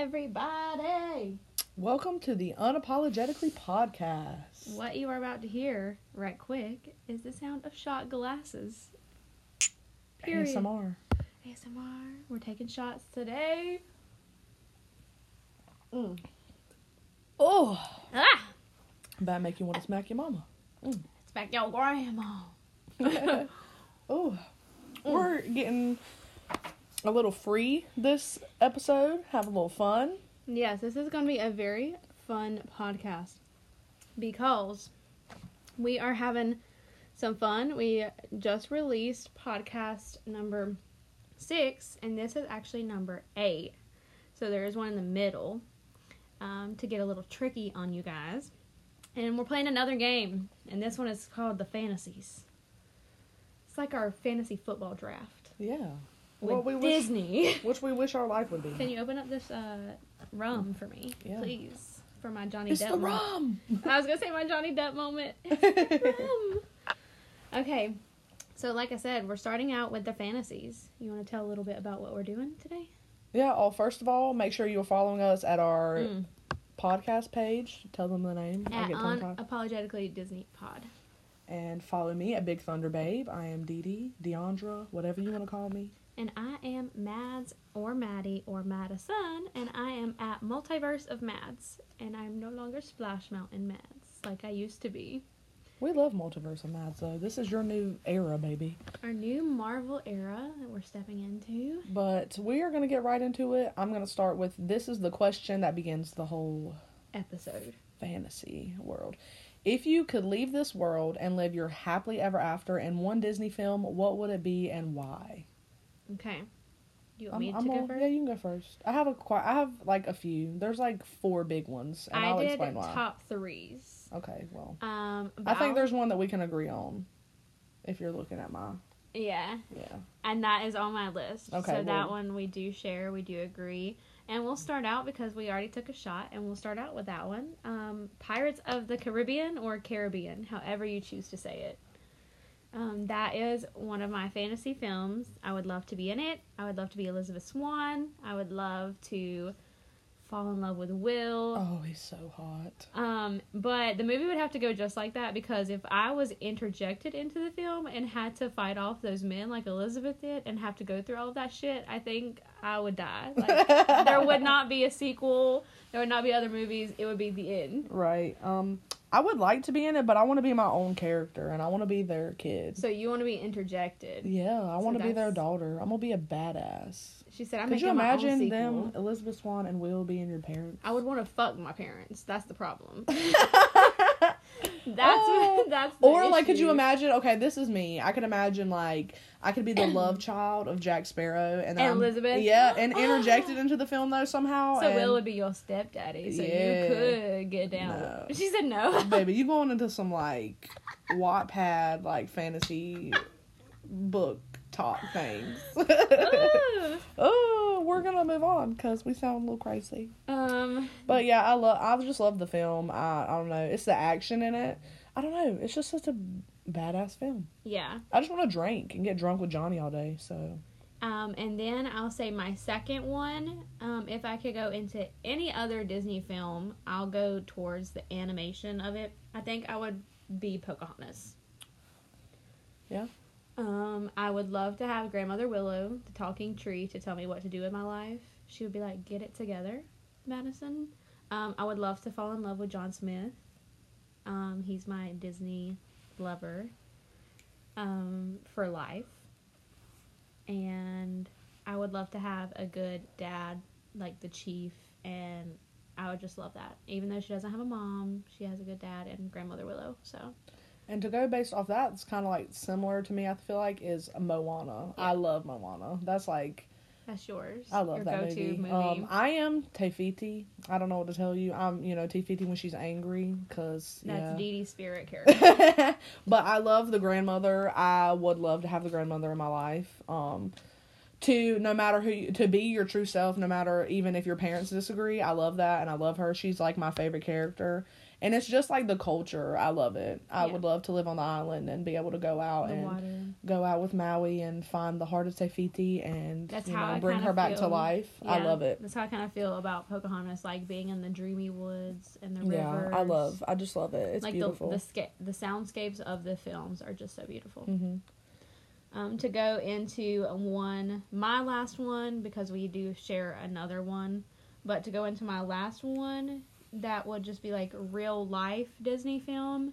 Everybody! Welcome to the Unapologetically Podcast. What you are about to hear, right quick, is the sound of shot glasses. Period. ASMR. ASMR. We're taking shots today. Mm. Oh, Ah! that make you want to smack your mama. Smack your grandma. oh, we're getting a little free this episode. Have a little fun. Yes, this is going to be a very fun podcast because we are having some fun. We just released podcast number six, and this is actually number eight. So there is one in the middle um, to get a little tricky on you guys. And we're playing another game, and this one is called the Fantasies. It's like our fantasy football draft Yeah. With What we wish, Disney. which we wish our life would be. Can you open up this uh, rum for me, Yeah. please? For my Johnny it's Depp the moment. rum. I was gonna say my Johnny Depp moment. rum. Okay, so like I said, we're starting out with the fantasies. You want to tell a little bit about what we're doing today? yeah. Oh, first of all, make sure you're following us at our Mm. podcast page. Tell them the name. I At get tongue unapologetically Disney Pod. And follow me at Big Thunder Babe. I am Dee Dee, Deandra, whatever you want to call me. And I am Mads or Maddie or Madison, and I am at Multiverse of Mads, and I'm no longer Splash Mountain Mads like I used to be. We love Multiverse of Mads, though. This is your new era, baby. Our new Marvel era that we're stepping into. But we are going to get right into it. I'm going to start with this is the question that begins the whole Episode. fantasy world. If you could leave this world and live your happily ever after in one Disney film, what would it be and why? Okay. You want I'm, me I'm to go all- first? Yeah, you can go first. I have a quite. I have like a few. There's like four big ones, and I will did explain why. top threes. Okay, well, Um, I think I'll- there's one that we can agree on. If you're looking at my yeah, yeah. and that is on my list. Okay, so that one we do share, we do agree, and we'll start out because we already took a shot, and we'll start out with that one. Um, Pirates of the Caribbean or Caribbean, however you choose to say it. Um, that is one of my fantasy films. I would love to be in it. I would love to be Elizabeth Swann. I would love to fall in love with Will. Oh, he's so hot. Um, but the movie would have to go just like that because if I was interjected into the film and had to fight off those men like Elizabeth did and have to go through all of that shit, I think I would die. Like there would not be a sequel. There would not be other movies. It would be the end. Right. Um, I would like to be in it, but I want to be my own character, and I want to be their kid. So you want to be interjected? Yeah, I want to be their daughter. I'm gonna be a badass. She said, "I'm Could you making my own imagine them, Elizabeth Swann and Will, being your parents? I would want to fuck my parents. That's the problem. That's Oh. that's the Or like, could you imagine? Okay, this is me. I could imagine like I could be the love child of Jack Sparrow, and, I'm- Elizabeth? Yeah, and interjected into the film though somehow. So and, Will would be your stepdaddy, so Yeah. you could get down. No. She said no. baby, you going into some like Wattpad like fantasy book talk things. oh, we're gonna move on because we sound a little crazy. um, But yeah, I love. I just love the film. I I don't know. It's the action in it. I don't know. It's just such a badass film. yeah. I just want to drink and get drunk with Johnny all day. So Um, and then I'll say my second one. Um, if I could go into any other Disney film, I'll go towards the animation of it. I think I would be Pocahontas. Yeah. Um, I would love to have Grandmother Willow, the talking tree, to tell me what to do in my life. She would be like, "Get it together, Madison." Um, I would love to fall in love with John Smith. Um, he's my Disney lover um, for life. And I would love to have a good dad like the chief, and I would just love that. Even though she doesn't have a mom, she has a good dad and grandmother Willow. So and to go based off that, it's kind of like similar to me. I feel like is Moana. I love Moana. That's like that's yours. I love Your that movie. movie. Um, I am Te Fiti. I don't know what to tell you. I'm you know Te Fiti when she's angry because that's yeah. Dee Dee's spirit character. but I love the grandmother. I would love to have the grandmother in my life. Um, to no matter who you, to be your true self, no matter even if your parents disagree. I love that, and I love her. She's like my favorite character. And it's just like the culture. I love it. I Yeah. would love to live on the island and be able to go out The and water. go out with Maui and find the heart of Te Fiti and That's you how know bring her back to feel. life. I love it. That's how I kind of feel about Pocahontas, like being in the dreamy woods and the river. Yeah. I love. I just love it. It's like beautiful. the the, sca- the soundscapes of the films are just so beautiful. hmm Um, to go into one, my last one because we do share another one, but to go into my last one, that would just be like real life Disney film.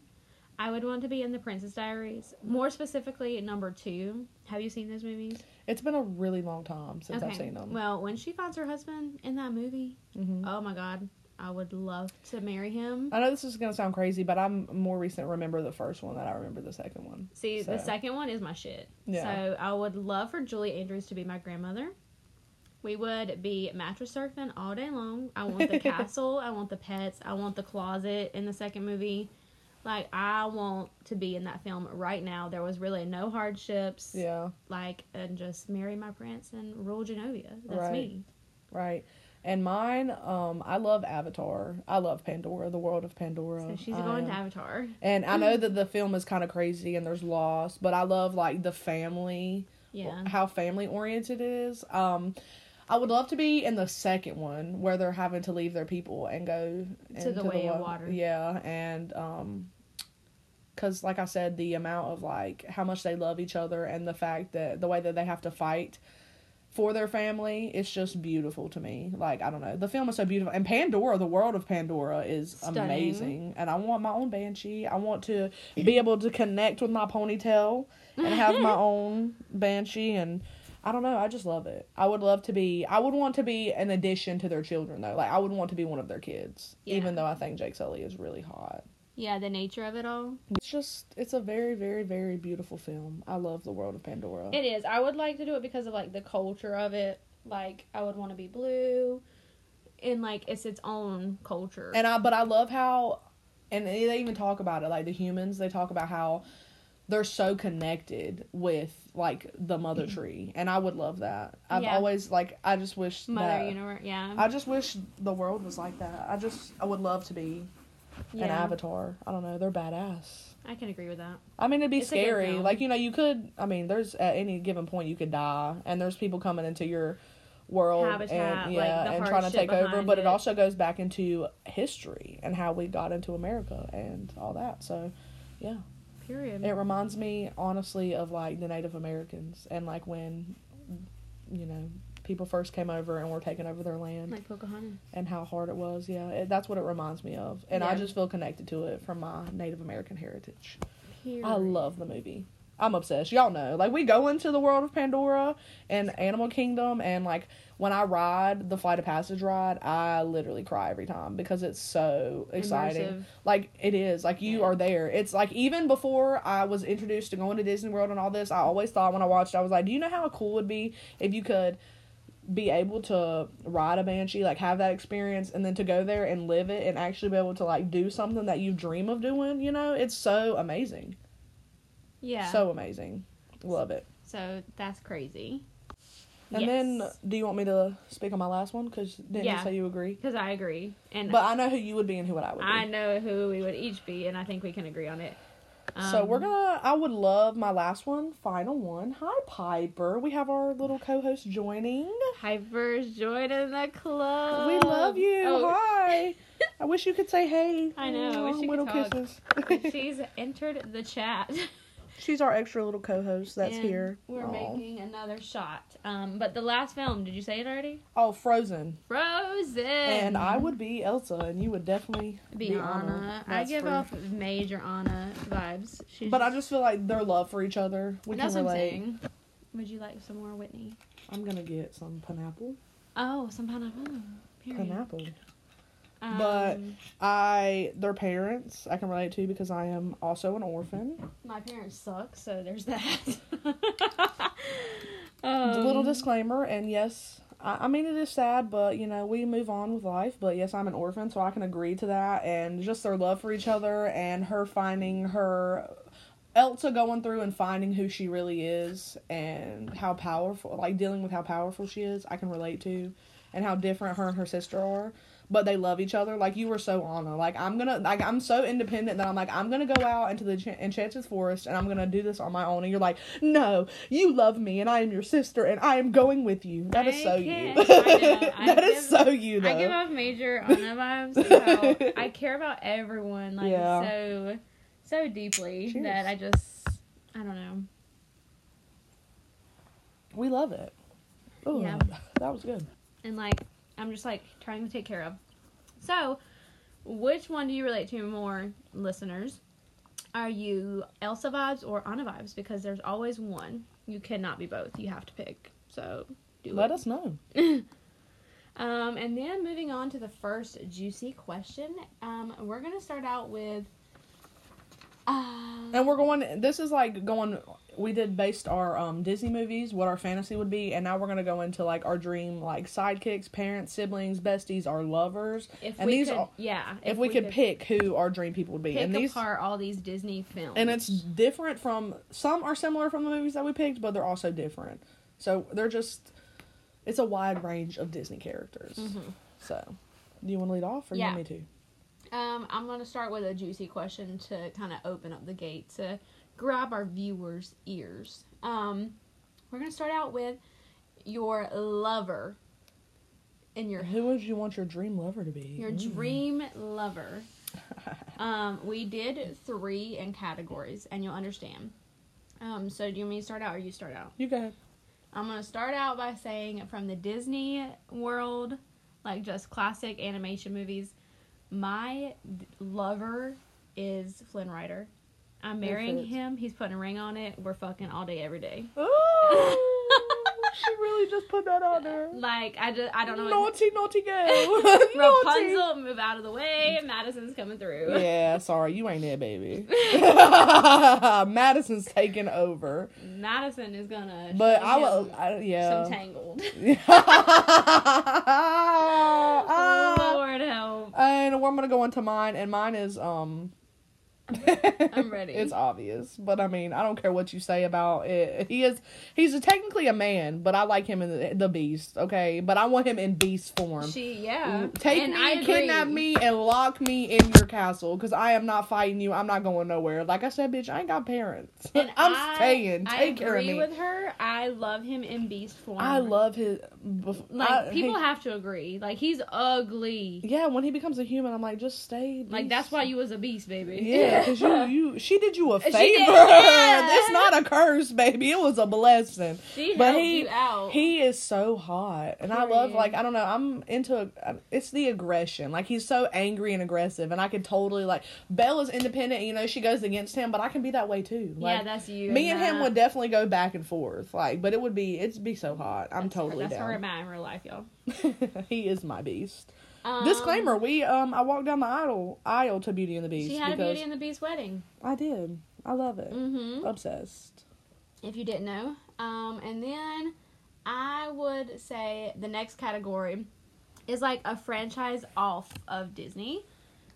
I would want to be in the Princess Diaries, more specifically number two. Have you seen those movies? It's been a really long time since I've seen them. Well, when she finds her husband in that movie, hmm oh my god, I would love to marry him. I know this is gonna sound crazy, but I'm more recent remember the first one than I remember the second one. See, the second one is my shit. Yeah. So I would love for Julie Andrews to be my grandmother. We would be mattress surfing all day long. I want the castle. I want the pets. I want the closet in the second movie. Like I want to be in that film right now. There was really no hardships. Yeah, Like and just marry my prince and rule Genovia. That's Right. me. right. And mine, um, I love Avatar. I love Pandora, the world of Pandora. So she's going to Avatar. And I know that the film is kind of crazy and there's loss, but I love like the family, Yeah. how family oriented it is. Um, I would love to be in the second one where they're having to leave their people and go To the way of water. Yeah, and um, because like I said, the amount of like how much they love each other and the fact that the way that they have to fight for their family, it's just beautiful to me. Like I don't know, the film is so beautiful, and Pandora, the world of Pandora, is Stunning. amazing. And I want my own banshee. I want to be able to connect with my ponytail and have my own banshee and. I don't know. I just love it. I would love to be. I would want to be an addition to their children, though. Like I would want to be one of their kids, Yeah. even though I think Jake Sully is really hot. Yeah, the nature of it all. It's just. It's a very, very, very beautiful film. I love the world of Pandora. It is. I would like to do it because of like the culture of it. Like I would want to be blue, and like it's its own culture. And I, but I love how, and they even talk about it. Like the humans, they talk about how they're so connected with like the mother mm-hmm. tree, and I would love that. I've Yeah. always like. I just wish Mother that. Universe, yeah, I just wish the world was like that. I just. I would love to be an avatar. I don't know. They're badass. I can agree with that. I mean, it'd be It's scary. Like you know, you could. I mean, there's at any given point you could die, and there's people coming into your world Habitat, and yeah, the and trying to take over. But it. it. also goes back into history and how we got into America and all that. So, yeah, Period. it reminds me honestly of like the Native Americans and like when, you know. People first came over and were taking over their land like Pocahontas. and how hard it was. Yeah, it, that's what it reminds me of, and I just feel connected to it from my Native American heritage. Period. I love the movie. I'm obsessed. Y'all know. Like we go into the world of Pandora and Animal Kingdom and like when I ride the Flight of Passage ride, I literally cry every time because it's so exciting. Immersive. Like it is. Like you Yeah. are there. It's like even before I was introduced to going to Disney World and all this, I always thought when I watched I was like, "Do you know how cool it would be if you could be able to ride a banshee, like have that experience, and then to go there and live it, and actually be able to like do something that you dream of doing. You know, it's so amazing, Yeah. so amazing. Love it. So that's crazy. And then, do you want me to speak on my last one? Because didn't Yeah. you say you agree? because I agree, and But I know who you would be and who I would be. I know who we would each be, and I think we can agree on it. so Um, we're gonna. I would love my last one, final one. Hi, Piper. We have our little co-host joining. Hyper's joining the club. we love you. Oh, Hi. I wish you could say hey. I know, I wish you little could talk. kisses. she's entered the chat. She's our extra little co-host that's And here. We're Aw. making another shot. Um, but the last film, did you say it already? Oh, Frozen. Frozen. And I would be Elsa, and you would definitely be, be, Anna. I give free. off major Anna vibes. She's But I just feel like their love for each other. We that's can what I'm relate. saying. Would you like some more Whitney? I'm gonna get some pineapple. Oh, some pineapple. Period. Pineapple. Um, But- I their parents I can relate to because I am also an orphan. my parents suck, so there's that. A little um, disclaimer, and yes, I, I mean it is sad, but you know we move on with life. But yes, I'm an orphan, so I can agree to that. And just their love for each other, and her finding her Elsa going through and finding who she really is, and how powerful, like dealing with how powerful she is, I can relate to. and how different her and her sister are. But they love each other. Like you were so Anna. Like I'm gonna like I'm so independent that I'm like I'm gonna go out into the Ch- enchanted forest and I'm gonna do this on my own. And you're like, no, you love me and I am your sister and I am going with you. That is I so can't. you. I know. I that is give- so you though. I give off major Anna vibes. I care about everyone like Yeah. so so deeply Cheers. that I just I don't know. we love it. Oh, Yeah. that was good. And like I'm just like trying to take care of. So, which one do you relate to more, listeners? Are you Elsa vibes or Anna vibes? Because there's always one. You cannot be both. You have to pick. So do Let it. us know. Um, and then moving on to the first juicy question, um, we're gonna start out with. Uh, And we're going. This is like going. We did based our um Disney movies, what our fantasy would be, and now we're gonna go into like our dream, like sidekicks, parents, siblings, besties, our lovers. if and we these could, are- yeah, If, we, could, pick who our dream people would be, pick and these, are all these Disney films, and it's different from some are similar from the movies that we picked, but they're also different. So they're just, it's a wide range of Disney characters. Mhm. So, do you want to lead off, or Yeah. you want me to? Um, I'm gonna start with a juicy question to kind of open up the gate to grab our viewers' ears. Um, we're gonna start out with your lover and your Who would you want your dream lover to be? your Ooh. dream lover. Um, we did three in categories, and you'll understand. Um, so do you want me to start out, or you start out? You go ahead. I'm gonna start out by saying from the Disney world, like just classic animation movies. My d- lover is Flynn Rider. I'm marrying Perfect. him. He's putting a ring on it. We're fucking all day, every day. Oh, she really just put that on there. Like I just I don't know. Naughty, naughty girl. naughty. Rapunzel, move out of the way. Madison's coming through. Yeah, sorry, you ain't there, baby. Madison's taking over, Madison is gonna. but I will. I, yeah. Some tangled. Ah. Lord help. and I'm gonna go into mine, and mine is um. I'm ready. It's obvious, but I mean, I don't care what you say about it. He is, he's technically a man, but I like him in the, the beast. Okay, but I want him in beast form. She yeah. Take And me, I and kidnap agree. me, and lock me in your castle because I am not fighting you. I'm not going nowhere. Like I said, bitch, I ain't got parents. And I'm I- staying. I Take care of agree me. with her. I love him in beast form. I love his. Like I- people he- have to agree. Like he's ugly. Yeah, when he becomes a human, I'm like, just stay. Like that's why you was a beast, baby. Yeah, because you, you, she did you a favor. did, yeah. It's not a curse, baby. It was a blessing. She But helped he- you out. He is so hot, and I love like I don't know. I'm into it's the aggression. Like he's so angry and aggressive, and I could totally like Bella's independent. You know, she goes against him, but I can be that way too. Like yeah, that's you. me and him would definitely go back and forth. Like, but it would be it'd be so hot. I'm That's her- totally That's her down. and in real life, y'all. he is my beast. Um, Disclaimer: We um I walked down the aisle aisle to Beauty and the Beast She had a Beauty and the Beast wedding. I did. I love it. Mm-hmm. Obsessed. if you didn't know. Um, and then I would say the next category is like a franchise off of Disney.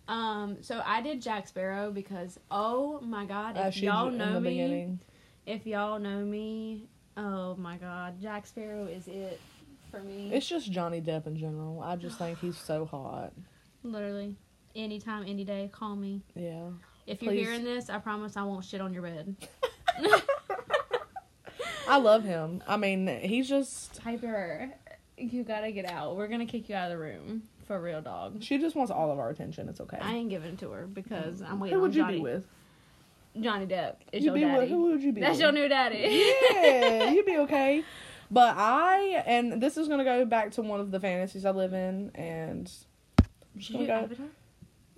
Um, so I did Jack Sparrow because oh my god, if she y'all know me, beginning. if y'all know me, oh my god, Jack Sparrow is it for me. It's just Johnny Depp in general. I just think he's so hot. Literally, anytime, any day, call me. Yeah. If you're Please. hearing this, I promise I won't shit on your bed. I love him. I mean, he's just Piper, you gotta get out. We're gonna kick you out of the room for real, dog. she just wants all of our attention. It's okay. I ain't giving it to her because I'm waiting Who would on you Johnny. be with? Johnny Depp is You your be daddy. with who would you be? That's with? your new daddy. yeah, you'd be okay. But I and this is gonna go back to one of the fantasies I live in, and Should gonna you go- Avatar?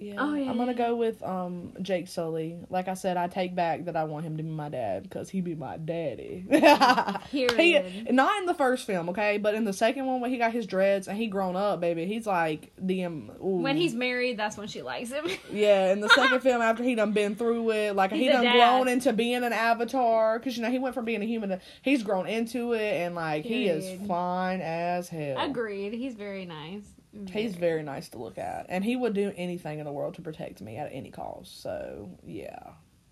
Yeah, Oh, yeah, I'm gonna yeah, go with um Jake Sully. Like I said, I take back that I want him to be my dad because he be my daddy. Period. He, not in the first film, okay, but in the second one when he got his dreads and he grown up, baby, he's like the um. When he's married, that's when she likes him. yeah. In the second film, after he done been through it, like he He's a done grown into being an avatar because you know he went from being a human to he's grown into it and like he is fine as hell. Agreed. He's very nice. He's very nice to look at, and he would do anything in the world to protect me at any cost. So yeah,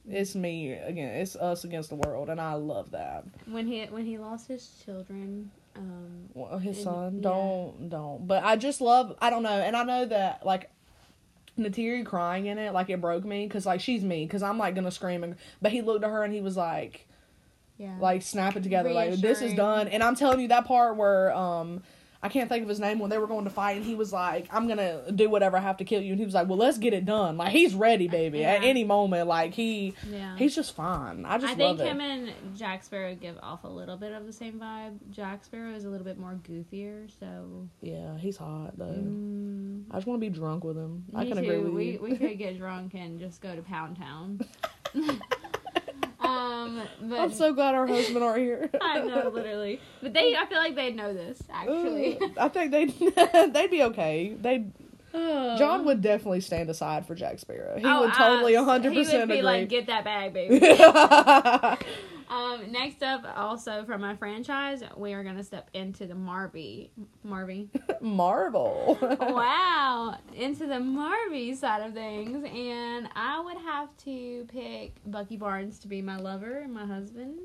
it's me again. It's us against the world, and I love that. when he when he lost his children Um, Well, his And- son. yeah. Don't don't. But I just love. I don't know, and I know that like. Neytiri crying in it, like it broke me, cause like she's me, cause I'm like gonna scream, and, but he looked at her and he was like, yeah. like snap it together, like this is done. And I'm telling you that part where um I can't think of his name when they were going to fight, and he was like, I'm gonna do whatever I have to kill you, and he was like, well let's get it done. Like he's ready, baby, at any moment. Like he yeah. he's just fine. I just I think him and Jack Sparrow give off a little bit of the same vibe. Jack Sparrow is a little bit more goofier, so Yeah, he's hot though. mm, I just want to be drunk with him. I me can too. agree with we you. we could get drunk and just go to Pound Town. um, but I'm so glad our husband aren't here. I know literally, but they I feel like they know this actually. I think they they'd be okay. They John would definitely stand aside for Jack Sparrow. He Oh, would totally hundred He percent would be agree. like, "Get that bag, baby." Um, next up, also from my franchise, we are gonna step into the Marvy, Marvy. Marvel. wow, into the Marvy side of things, and I would have to pick Bucky Barnes to be my lover and my husband.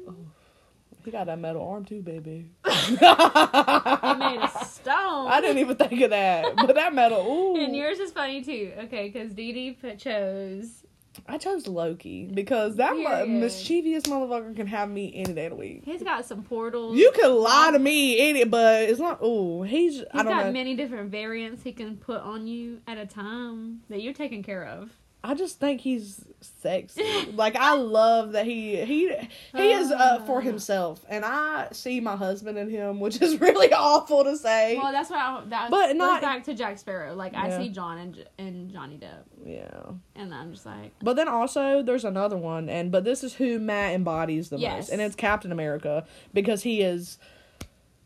He got that metal arm too, baby. He made a stone. I didn't even think of that, but that metal. Ooh. And yours is funny too. Okay, because Dee Dee chose. I chose Loki because that mu- Period. mischievous motherfucker can have me any day of the week. He's got some portals. You can lie to me, any, but it's not. Oh, he's. He's I don't got know. many different variants he can put on you at a time that you're taking care of. I just think he's sexy. like I love that he he he is uh, for himself, and I see my husband in him, which is really awful to say. Well, that's I, that But not- back to Jack Sparrow. Like I see John and and Johnny Depp, yeah, and I'm just like, but then also there's another one, and but this is who Matt embodies the Yes. most, and it's Captain America because he is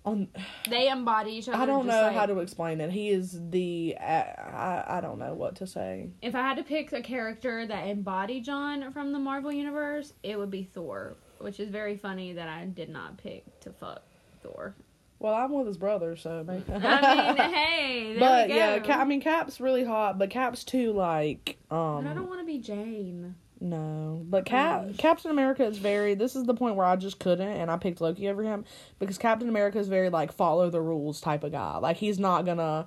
on. they embody each other. I don't know like- how to explain it. He is the uh, I I don't know what to say. If I had to pick a character that embodied John from the Marvel universe, it would be Thor, which is very funny that I did not pick to fuck Thor. Well, I'm with his brother, so maybe. I mean, hey, there but yeah, Cap, I mean Cap's really hot, but Cap's too like but um I don't want to be Jane. No. But Cap oh Cringe. Captain America is very this is the point where I just couldn't and I picked Loki over him because Captain America is very like follow the rules type of guy. Like he's not gonna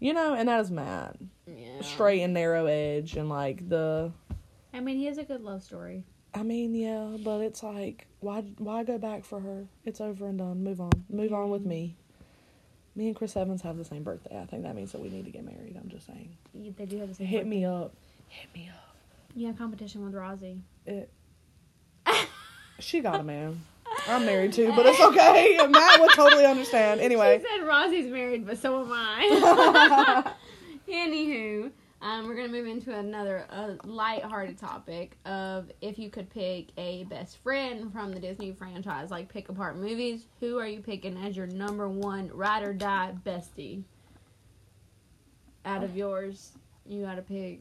you know, and that is Matt. Yeah. Straight and narrow edge and like the I mean, he has a good love story. I mean, yeah, but it's like why why go back for her? It's over and done. Move on. Move on with me. Me and Chris Evans have the same birthday. I think that means that we need to get married. I'm just saying. They do have the same. Hit birthday. me up. Hit me up. You have competition with Rozzy. It, she got a man. I'm married too, but it's okay. Matt would totally understand. Anyway, She said Rozzy's married, but so am I. Anywho, um, we're gonna move into another uh, light-hearted topic of if you could pick a best friend from the Disney franchise, like pick apart movies. Who are you picking as your number one ride or die bestie? Out of yours, you gotta pick.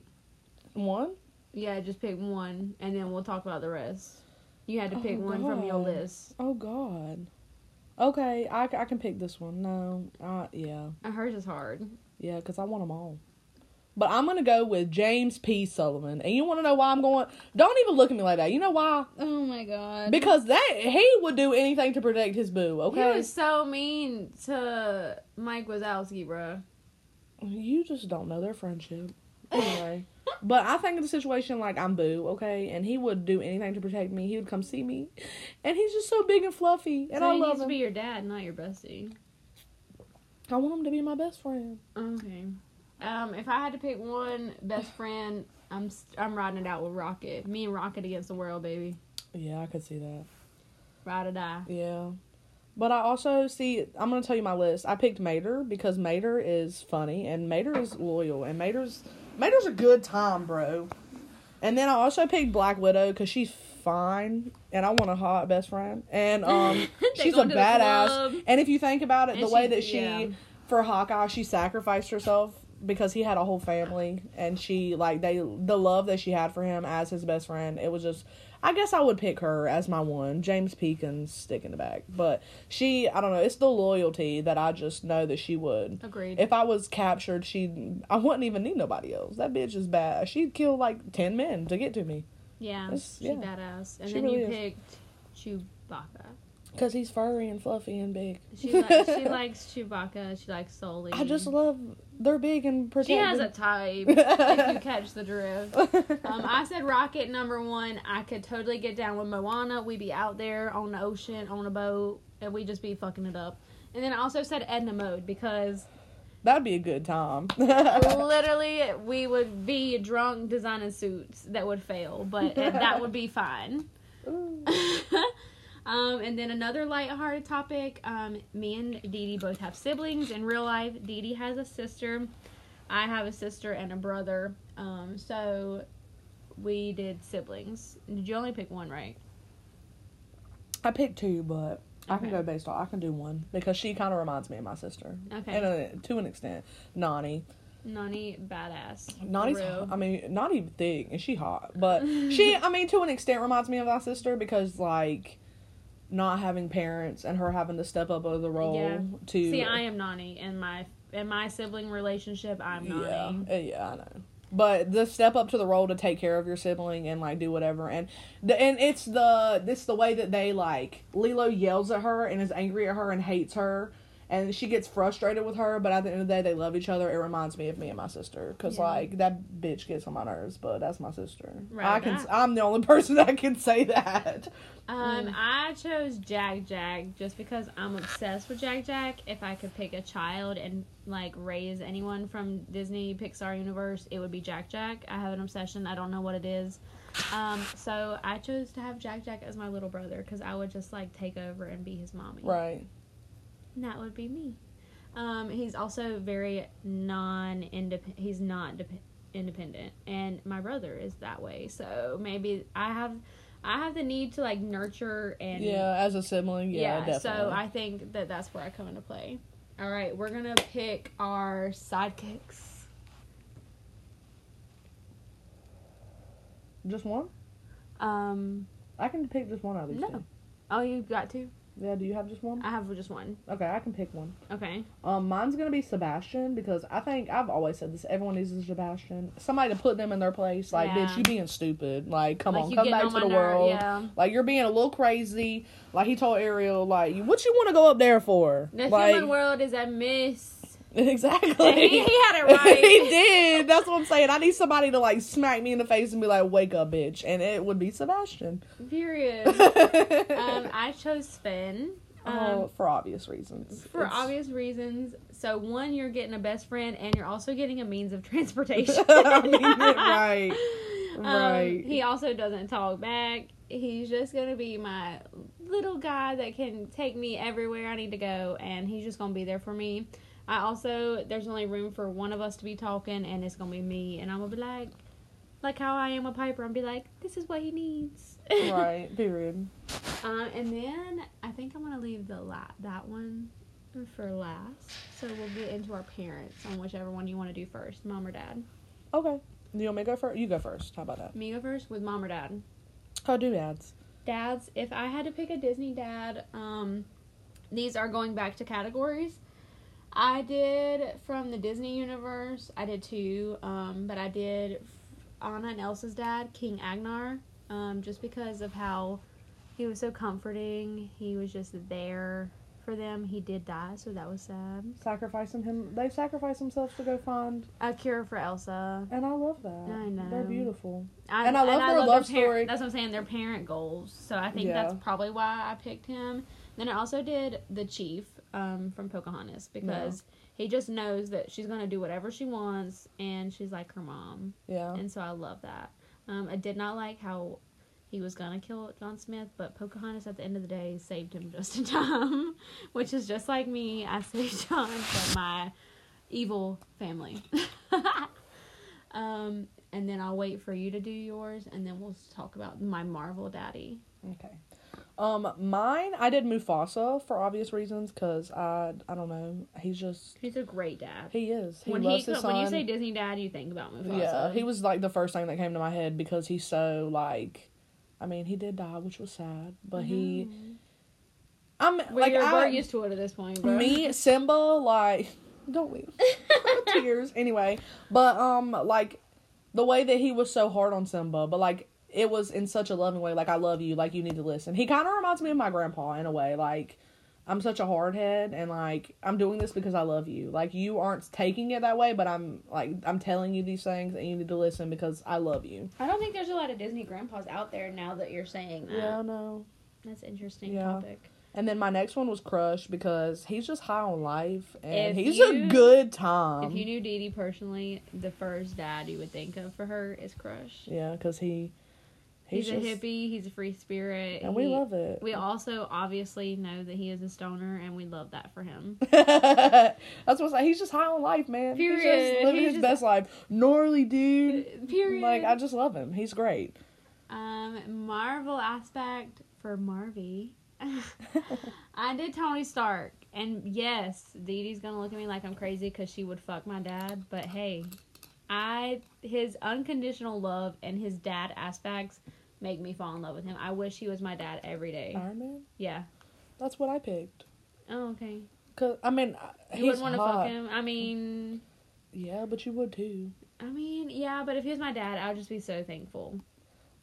one. Yeah, just pick one, and then we'll talk about the rest. You had to pick Oh, one from your list. Oh God. Okay, I, I can pick this one. No, uh, yeah, Uh, Hers is hard. yeah, because I want them all. But I'm gonna go with James P. Sullivan, and you want to know why I'm going? Don't even look at me like that. You know why? Oh my god. Because that he would do anything to protect his boo. Okay, he was so mean to Mike Wazowski, bro. you just don't know their friendship. Anyway, but I think in the situation like I'm boo, okay, and he would do anything to protect me. He would come see me, and he's just so big and fluffy, and so I he love needs to be your dad, not your bestie. I want him to be my best friend. Okay. Um, if I had to pick one best friend, I'm I'm riding it out with Rocket. Me and Rocket against the world, baby. Yeah, I could see that. Ride or die. Yeah. But I also see I'm gonna tell you my list. I picked Mater because Mater is funny and Mater is loyal and Mater's Mater's a good time, bro. And then I also picked Black Widow because she's fine and I want a hot best friend. And um she's a badass. And if you think about it, And the way that she yeah. for Hawkeye, she sacrificed herself because he had a whole family and she like they the love that she had for him as his best friend, it was just I guess I would pick her as my one. James P can stick in the back. But she I don't know, it's the loyalty that I just know that she would. Agreed. If I was captured, she I wouldn't even need nobody else. That bitch is bad. She'd kill like ten men to get to me. yeah, That's- she yeah. badass. And She then really you is. picked Chewbacca. Because he's furry and fluffy and big. She likes she likes Chewbacca. She likes Sully. I just love they're big and protected. She has a type. if you catch the drift. Um, I said Rocket number one. I could totally get down with Moana. We'd be out there on the ocean on a boat, and we'd just be fucking it up. And then I also said Edna Mode because That'd be a good time. literally we would be drunk designing suits that would fail, but that would be fine. Um, and then another lighthearted topic. Um, me and Dee Dee both have siblings in real life. Dee Dee has a sister. I have a sister and a brother. Um, so we did siblings. Did you only pick one, right? I picked two, but I can go based on. I can do one because she kind of reminds me of my sister. Okay. And uh, to an extent, Nani. Nani, badass. Nani's. I mean, not even thick, and she hot, but she. I mean, to an extent, reminds me of my sister because like. Not having parents and her having to step up of the role Yeah. to See, I am Nani in my in my sibling relationship. I'm Nani. Yeah, yeah, I know. But the step up to the role to take care of your sibling and like do whatever, and the and it's the it's the way that they like Lilo yells at her and is angry at her and hates her, and she gets frustrated with her. But at the end of the day, they love each other. It reminds me of me and my sister because Yeah. like that bitch gets on my nerves, but that's my sister. Right, I can. that- I'm the only person that can say that. Um, Mm. I chose Jack Jack just because I'm obsessed with Jack Jack. If I could pick a child and like raise anyone from Disney Pixar universe, it would be Jack Jack. I have an obsession. I don't know what it is. Um, so I chose to have Jack Jack as my little brother because I would just like take over and be his mommy. Right. And that would be me. Um, he's also very non-independent. He's not dep- independent, and my brother is that way. So maybe I have, I have the need to like nurture and Yeah, as a sibling, yeah, definitely. So I think that that's where I come into play. All right, we're gonna pick our sidekicks. just one. Um, I can pick just one out of these No. two. oh, you got two. Yeah, do you have just one? I have just one. Okay, I can pick one. Okay. Um, mine's gonna be Sebastian because I think I've always said this. Everyone needs a Sebastian. Somebody to put them in their place. Like, Yeah. bitch, you being stupid. Like, come like on, come back on to the nerve, world. Yeah. Like, you're being a little crazy. Like he told Ariel, like, what you want to go up there for? The like, human world is a miss. exactly. he had it right. he did. That's what I'm saying. I need somebody to like smack me in the face and be like, "Wake up, bitch!" And it would be Sebastian. Period. um, I chose Sven. Um, oh, for obvious reasons. for It's- obvious reasons. So one, you're getting a best friend, and you're also getting a means of transportation. I mean, right. Um, Right. he also doesn't talk back. He's just gonna be my little guy that can take me everywhere I need to go, and he's just gonna be there for me. I also there's only room for one of us to be talking, and it's gonna be me, and I'm gonna be like, like how I am with Piper. I'm be like, this is what he needs. right. Period. Um, and then I think I'm gonna leave the la- that one for last. So we'll get into our parents on whichever one you want to do first, mom or dad. Okay. You want me to go first? You go first. How about that? Me go first with mom or dad. Oh, do dads. Dads, if I had to pick a Disney dad, um, these are going back to categories. I did from the Disney universe. I did two, um, but I did Anna and Elsa's dad, King Agnar, um, just because of how he was so comforting. He was just there for them. He did die, so that was sad. Sacrificing him. They sacrifice themselves to go find, A cure for Elsa. and I love that. I know. They're beautiful. I, And I love their love parent- story. That's what I'm saying. Their parent goals. So I think Yeah. that's probably why I picked him. Then I also did the chief um, from Pocahontas because he just knows that she's gonna do whatever she wants, and she's like her mom, Yeah. and so I love that. Um, I did not like how he was gonna kill John Smith, but Pocahontas at the end of the day saved him just in time, which is just like me. I saved John from my evil family. um, and then I'll wait for you to do yours, and then we'll talk about my Marvel daddy. Okay. Um, mine I did Mufasa for obvious reasons because I I don't know he's just He's a great dad. he is he when loves he his when you say Disney dad, you think about Mufasa. Yeah, he was like the first thing that came to my head because he's so like, I mean, he did die, which was sad, but he, I'm We're, like we're I, used to it at this point, bro. me Simba like don't weep tears anyway, but um like the way that he was so hard on Simba, but like it was in such a loving way. Like I love you. Like you need to listen. He kind of reminds me of my grandpa in a way. Like I'm such a hard head, and like I'm doing this because I love you. Like you aren't taking it that way, but I'm like I'm telling you these things, and you need to listen because I love you. I don't think there's a lot of Disney grandpas out there now that you're saying that. Yeah, no. That's an interesting Yeah. topic. And then my next one was Crush because he's just high on life and If he's you- a good time. if you knew Dee Dee personally, the first dad you would think of for her is Crush. yeah, because he He's, just, a hippie. He's a free spirit. and we love it. We also obviously know that he is a stoner, and we love that for him. That's what's like. He's just high on life, man. He's Period. just living He's his just- best life. Gnarly dude. Period. Like I just love him. He's great. Um, Marvel aspect for Marvy. I did Tony Stark, and yes, Dee Dee's gonna look at me like I'm crazy because she would fuck my dad. But hey, I his unconditional love and his dad aspects make me fall in love with him. I wish he was my dad every day. Iron Man. Yeah. That's what I picked. Oh, okay. Cause I mean, uh, You wouldn't want to fuck him. I mean, Yeah, but you would too. I mean, yeah. But if he was my dad, I would just be so thankful.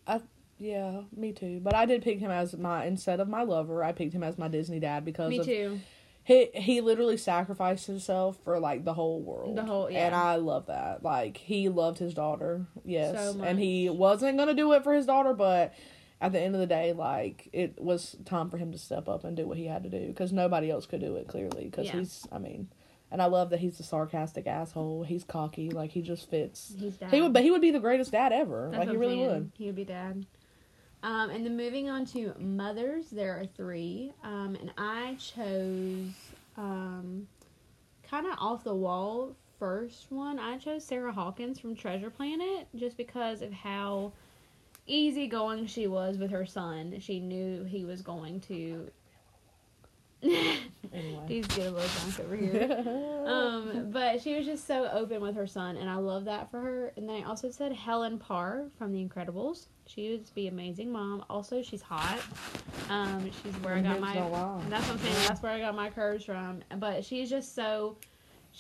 I Yeah, me too. But I did pick him as my instead of my lover. I picked him as my Disney dad because Me of too. He he literally sacrificed himself for like the whole world. The whole- yeah. And I love that. Like he loved his daughter. Yes. So And he wasn't going to do it for his daughter, but at the end of the day like it was time for him to step up and do what he had to do cuz nobody else could do it clearly cuz Yeah. he's I mean and I love that he's a sarcastic asshole. He's cocky. Like he just fits. He's dad. He would but he would be the greatest dad ever. That's like he really saying. would. He would be dad. Um, and then moving on to mothers, there are three. Um, and I chose um, kind of off the wall first one. I chose Sarah Hawkins from Treasure Planet just because of how easygoing she was with her son. She knew he was going to. Anyway. He's getting a little drunk over here. um, but she was just so open with her son, and I love that for her. And then I also said Helen Parr from The Incredibles. She would be amazing mom. Also, she's hot. Um, she's where I got my. lie. That's what I'm saying. That's where I got my curves from. But she's just so.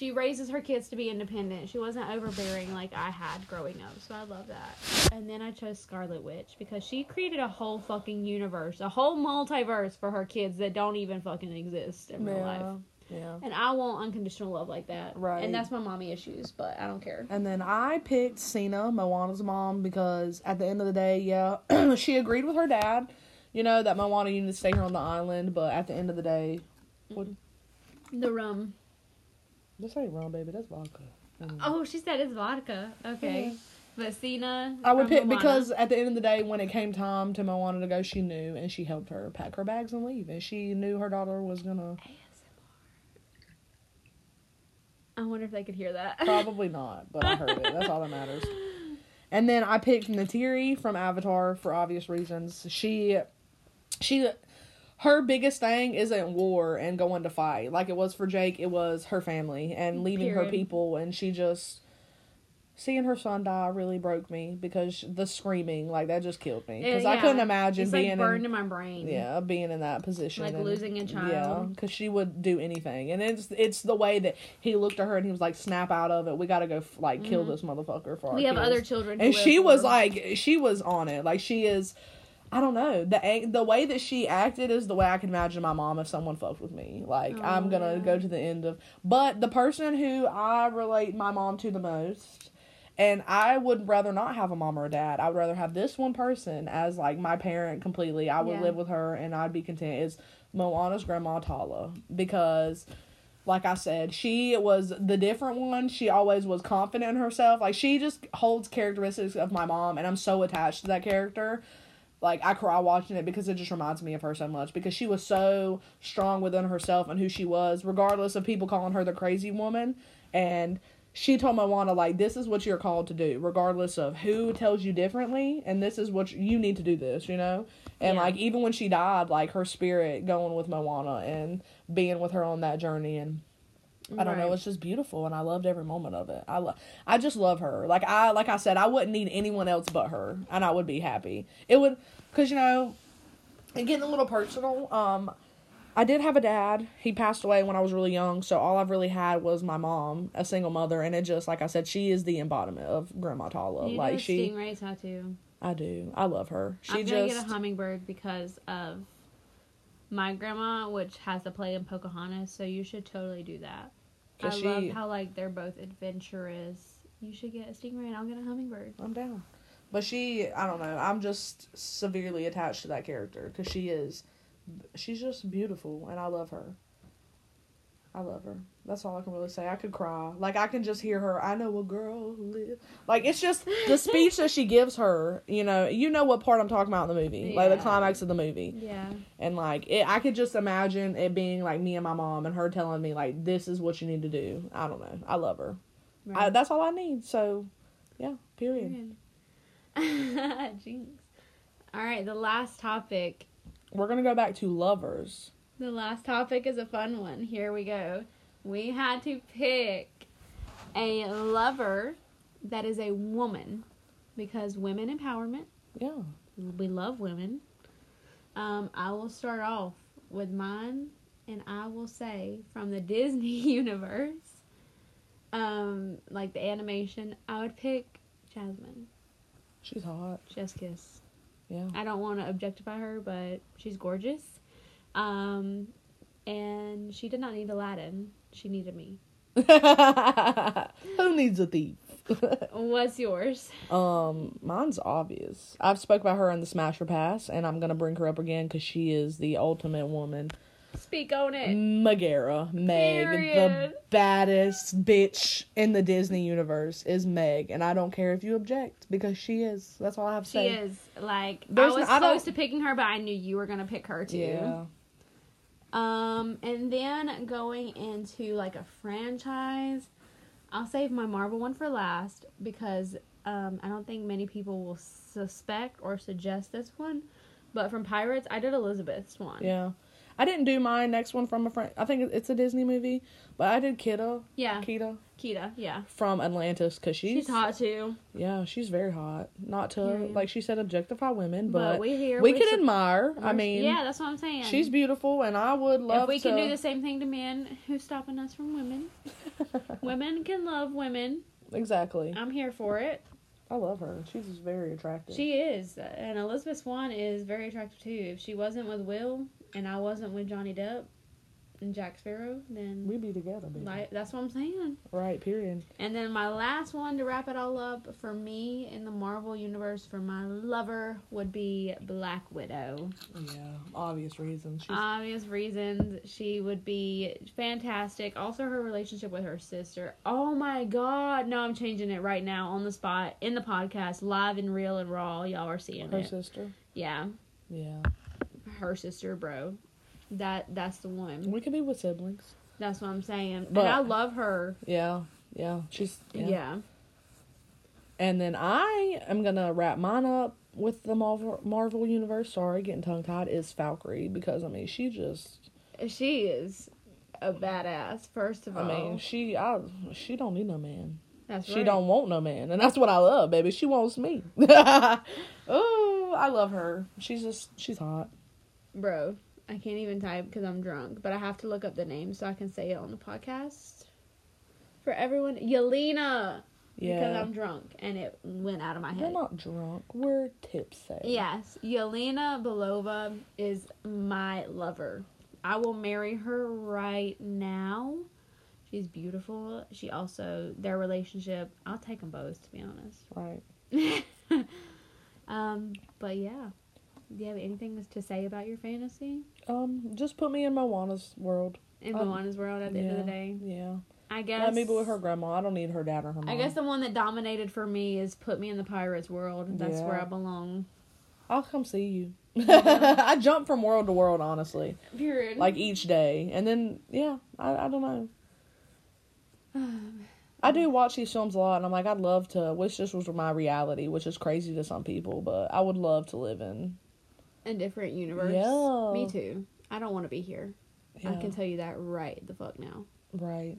She raises her kids to be independent. She wasn't overbearing like I had growing up, so I love that. And then I chose Scarlet Witch because she created a whole fucking universe, a whole multiverse for her kids that don't even fucking exist in real life. Yeah. Yeah. And I want unconditional love like that. Right. And that's my mommy issues, but I don't care. And then I picked Sina, Moana's mom, because at the end of the day, yeah, she agreed with her dad, you know, that Moana you need to stay here on the island, but at the end of the day, what The rum. This ain't rum, baby, that's vodka. Mm. Oh, she said it's vodka. Okay. Yeah. But Sina. I would pick Moana. because at the end of the day, when it came time to Moana to go, she knew and she helped her pack her bags and leave, and she knew her daughter was gonna I wonder if they could hear that. probably not, but I heard it. That's all that matters. And then I picked Neytiri from Avatar for obvious reasons. She, she, her biggest thing isn't war and going to fight like it was for Jake. It was her family and leaving her people, and she just seeing her son die really broke me because the screaming like that just killed me because I couldn't imagine It's being like burned in, in my brain. yeah being in that position Like and- losing a child. yeah because she would do anything and it's it's the way that he looked at her and he was like snap out of it we gotta go f- like kill this motherfucker for our Mm-hmm. We have kids." other children. and she was like she was on it like she is i don't know the ang- the way that she acted is the way i can imagine my mom if someone fucked with me like Oh, i'm gonna yeah. go to the end of but the person who i relate my mom to the most and I would rather not have a mom or a dad. I would rather have this one person as like my parent completely. I would Yeah. live with her and I'd be content. Is Moana's grandma Tala because like I said, she was the different one. She always was confident in herself. Like she just holds characteristics of my mom and I'm so attached to that character. Like I cry watching it because it just reminds me of her so much because she was so strong within herself and who she was, regardless of people calling her the crazy woman. And she told Moana like this is what you're called to do, regardless of who tells you differently, and this is what you, you need to do this, you know. And Yeah. like even when she died, like her spirit going with Moana and being with her on that journey and I don't know. It's just beautiful, and I loved every moment of it. I love. I just love her. Like I, like I said, I wouldn't need anyone else but her, and I would be happy. It would, cause you know, and getting a little personal. Um, I did have a dad. He passed away when I was really young, so all I've really had was my mom, a single mother, and it just like I said, she is the embodiment of Grandma Tala. You like a she, stingray tattoo. I do. I love her. She I'm gonna just get a hummingbird because of my grandma, which has to play in Pocahontas. So you should totally do that. I 'Cause love how like they're both adventurous. You should get a stingray, and I'll get a hummingbird. I'm down. But she, I don't know. I'm just severely attached to that character because she is, she's just beautiful, and I love her. I love her. That's all I can really say. I could cry. Like I can just hear her. I know a girl who live. Like it's just the speech that she gives her. You know, you know what part I'm talking about in the movie, yeah. like the climax of the movie, Yeah. and like it, I could just imagine it being like me and my mom and her telling me like this is what you need to do. I don't know. I love her. I, that's all I need. So, yeah. Period. Period. Jinx. All right, the last topic. We're gonna go back to lovers. The last topic is a fun one. Here we go. We had to pick a lover that is a woman because women empowerment. Yeah. We love women. Um, I will start off with mine, and I will say from the Disney universe, um, like the animation, I would pick Jasmine. She's hot. Chef's kiss. Yeah. I don't want to objectify her, but she's gorgeous. Um, and she did not need Aladdin. She needed me. Who needs a thief? What's yours? um, mine's obvious. I've spoke about her in the Smash or Pass, and I'm gonna bring her up again because she is the ultimate woman. Speak on it. Megara, Meg, the baddest bitch in the Disney universe is Meg, and I don't care if you object because she is. That's all I have to She say. is like There's I was no- I don't- close to picking her, but I knew you were gonna pick her too. Yeah. Um, and then going into like a franchise, I'll save my Marvel one for last because um, I don't think many people will suspect or suggest this one. But from Pirates, I did Elizabeth's one. Yeah. I didn't do my next one from a friend. I think it's a Disney movie, but I did Kida, Yeah, Kida Kida. Yeah, from Atlantis because she's, she's hot too. Yeah, she's very hot. Not to Period. like she said objectify women, But, but, we here. we can sup- admire. I mean, yeah, that's what I'm saying. she's beautiful, and I would love if we to. can do the same thing to men, who's stopping us from women? women can love women. exactly. I'm here for it. I love her. She's very attractive. She is, and Elizabeth Swann is very attractive too. If she wasn't with Will and I wasn't with Johnny Depp and Jack Sparrow, then we'd be together, baby. like that's what I'm saying. right. Period. And then my last one to wrap it all up for me in the Marvel universe for my lover would be Black Widow. Yeah. Obvious reasons. She's Obvious reasons she would be fantastic. Also, her relationship with her sister. Oh my god! No, I'm changing it right now on the spot in the podcast, live and real and raw. Y'all are seeing her it. sister. Yeah, Yeah. Her sister, bro. That that's the one. We could be with siblings. That's what I'm saying. But- and I love her. Yeah. Yeah. She's. Yeah. Yeah. And then I am gonna wrap mine up with the Marvel Marvel universe. Sorry, getting tongue tied. Is Valkyrie because I mean she just. She is a badass. First of all, I mean she. I she don't need no man. that's She right. don't want no man, and that's what I love, baby. She wants me. oh, I love her. She's just she's hot. Bro. I can't even type because I'm drunk, but I have to look up the name so I can say it on the podcast for everyone. Yelena, Yeah. because I'm drunk and it went out of my head. we're not drunk. We're tipsy. Yes, Yelena Belova is my lover. I will marry her right now. She's beautiful. She also their relationship. I'll take them both to be honest. Right. um, but yeah. Do you have anything to say about your fantasy Um, just put me in Moana's world. in Um, Moana's world at the end of the day? Yeah. I guess. Let me be with her grandma. I don't need her dad or her mom. I guess the one that dominated for me is put me in the pirates world. That's where I belong. I'll come see you. I jump from world to world, honestly, Period. like each day, and then yeah, I I don't know. I do watch these films a lot, and I'm like, I'd love to. Wish this was my reality, which is crazy to some people, but I would love to live in. A different universe. Yeah. Me too. I don't want to be here. I can tell you that right the fuck now. right.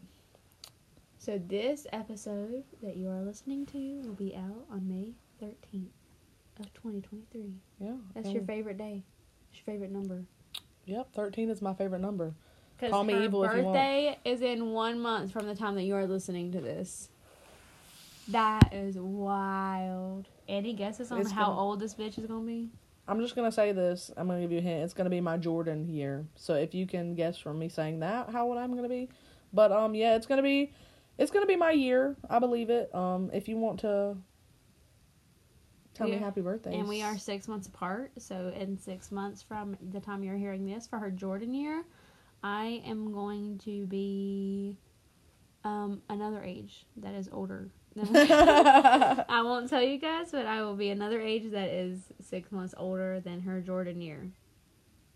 So this episode that you are listening to will be out on May 13th of 2023. Yeah. That's your favorite day. It's your favorite number. Yep, thirteen is my favorite number. Call me evil if you want. birthday is in one month from the time that you are listening to this. That is wild. Any guesses on It's how gonna- old this bitch is gonna be? I'm just gonna say this. I'm gonna give you a hint. It's gonna be my Jordan year. So if you can guess from me saying that how old I'm gonna be, but um yeah, it's gonna be, it's gonna be my year. I believe it. Um, if you want to tell me happy birthday, And we are six months apart. So in six months from the time you're hearing this for her Jordan year, I am going to be um another age that is older. I won't tell you guys, but I will be another age that is six months older than her Jordan year.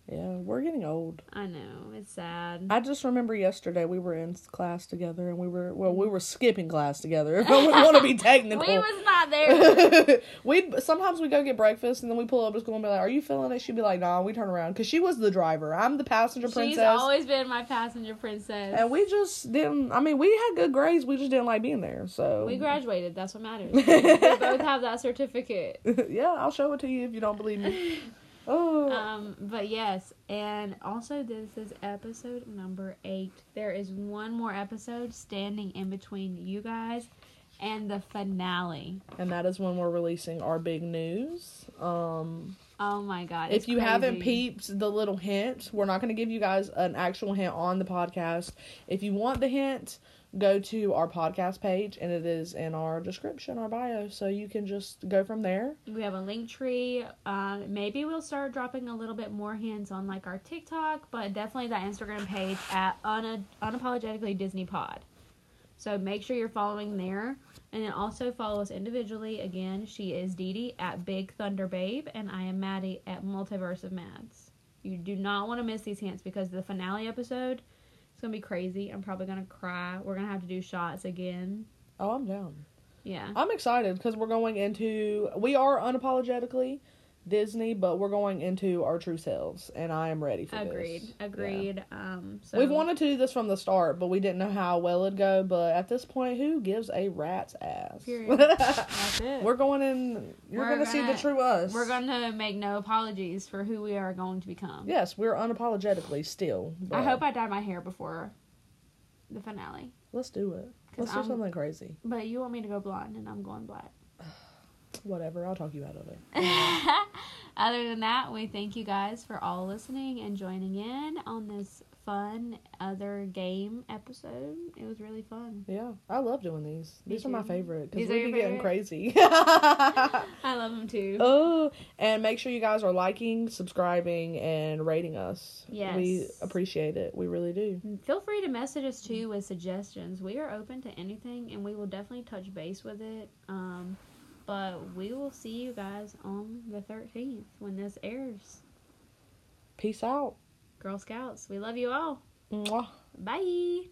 Yeah, we're getting old. I know it's sad. I just remember yesterday we were in class together and we were well we mm. were skipping class together. I want to be technical. we was not there. we sometimes we go get breakfast and then we pull up to school and be like, "Are you feeling it?" She'd be like, "Nah." We turn around because she was the driver. I'm the passenger princess. She's always been my passenger princess. and we just didn't. I mean, we had good grades. We just didn't like being there. So we graduated. That's what matters. we both have that certificate. yeah, I'll show it to you if you don't believe me. Oh, Um, but yes, and also this is episode number eight. There is one more episode standing in between you guys and the finale. and that is when we're releasing our big news. Um, Oh my god! if you haven't peeped the little hint, we're not going to give you guys an actual hint on the podcast. If you want the hint, go to our podcast page and it is in our description, our bio, so you can just go from there. we have a Linktree. Um, maybe we'll start dropping a little bit more hints on like our TikTok, but definitely that Instagram page at una- unapologetically Disney Pod. So make sure you're following there, and then also follow us individually. Again, she is Dee Dee at Big Thunder Babe, and I am Maddie at Multiverse of Mads. You do not want to miss these hints because the finale episode is gonna be crazy. I'm probably gonna cry. We're gonna have to do shots again. Oh, I'm down. Yeah. I'm excited because we're going into we are unapologetically Disney, but we're going into our true selves, and I am ready for Agreed. this. Agreed. agreed. Um. So We've wanted to do this from the start, but we didn't know how well it'd go. But at this point, who gives a rat's ass? Period. That's it. We're going in. You're We're gonna, see the true us. We're gonna make no apologies for who we are going to become. Yes, we're unapologetically still. I hope I dye my hair before the finale. Let's do it. Let's do I'm- something crazy. But you want me to go blonde, and I'm going black. Whatever. I'll talk you out of it. Other than that, we thank you guys for all listening and joining in on this fun other game episode. It was really fun. Yeah, I love doing these. Me These are my favorite because we your be getting crazy. I love them too. oh, and make sure you guys are liking, subscribing, and rating us. Yes. we appreciate it. We really do. Feel free to message us too with suggestions. We are open to anything, and we will definitely touch base with it. Um, but we will see you guys on the 13th when this airs. Peace out. Girl Scouts, we love you all. Mwah. Bye.